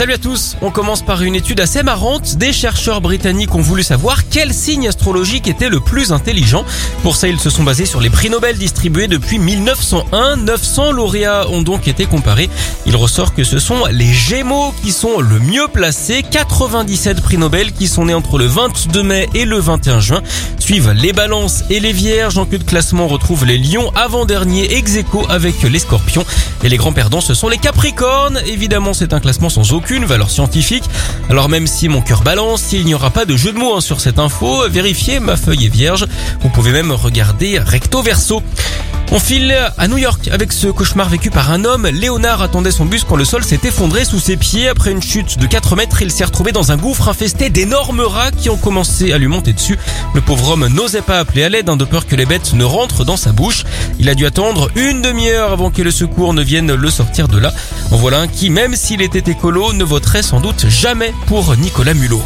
Salut à tous, on commence par une étude assez marrante. Des chercheurs britanniques ont voulu savoir quel signe astrologique était le plus intelligent. Pour ça, ils se sont basés sur les prix Nobel distribués depuis 1901. 900 lauréats ont donc été comparés. Il ressort que ce sont les Gémeaux qui sont le mieux placés. 97 prix Nobel qui sont nés entre le 22 mai et le 21 juin. Suivent les balances et les vierges. En queue de classement, on retrouve les lions avant-dernier ex avec les scorpions. Et les grands perdants, ce sont les capricornes. Évidemment, c'est un classement sans aucune valeur scientifique. Alors même si mon cœur balance, il n'y aura pas de jeu de mots hein, sur cette info. Vérifiez, ma feuille est vierge. Vous pouvez même regarder recto verso. On file à New York avec ce cauchemar vécu par un homme. Léonard attendait son bus quand le sol s'est effondré sous ses pieds. Après une chute de 4 mètres, il s'est retrouvé dans un gouffre infesté d'énormes rats qui ont commencé à lui monter dessus. Le pauvre homme n'osait pas appeler à l'aide hein, de peur que les bêtes ne rentrent dans sa bouche. Il a dû attendre une demi-heure avant que le secours ne vienne le sortir de là. En voilà un qui, même s'il était écolo, ne voterait sans doute jamais pour Nicolas Mulot.